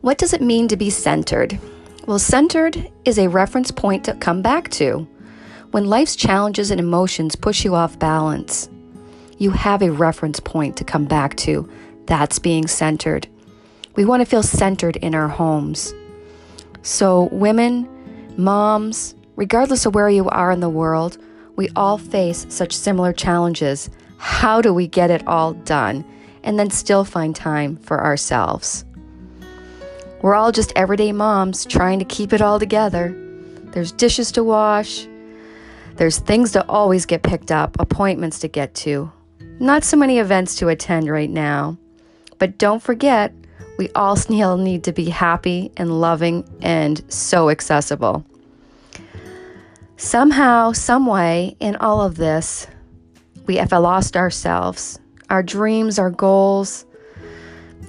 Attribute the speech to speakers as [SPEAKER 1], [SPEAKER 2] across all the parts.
[SPEAKER 1] What does it mean to be centered? Well, centered is a reference point to come back to. When life's challenges and emotions push you off balance, you have a reference point to come back to. That's being centered. We want to feel centered in our homes. So, women, moms, regardless of where you are in the world, we all face such similar challenges. How do we get it all done and then still find time for ourselves? We're all just everyday moms trying to keep it all together. There's dishes to wash, there's things to always get picked up, appointments to get to, not so many events to attend right now. But don't forget, we all still need to be happy and loving and so accessible. Somehow, some way, in all of this, we have lost ourselves, our dreams, our goals,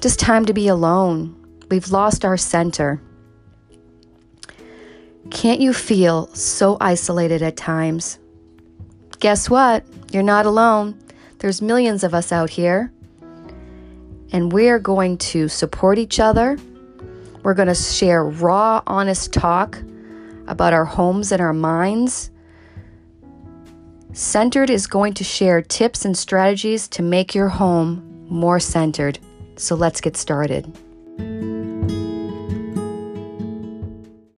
[SPEAKER 1] just time to be alone. We've lost our center. Can't you feel so isolated at times? Guess what? You're not alone. There's millions of us out here, and we're going to support each other. We're going to share raw, honest talk about our homes and our minds. Centered is going to share tips and strategies to make your home more centered. So let's get started.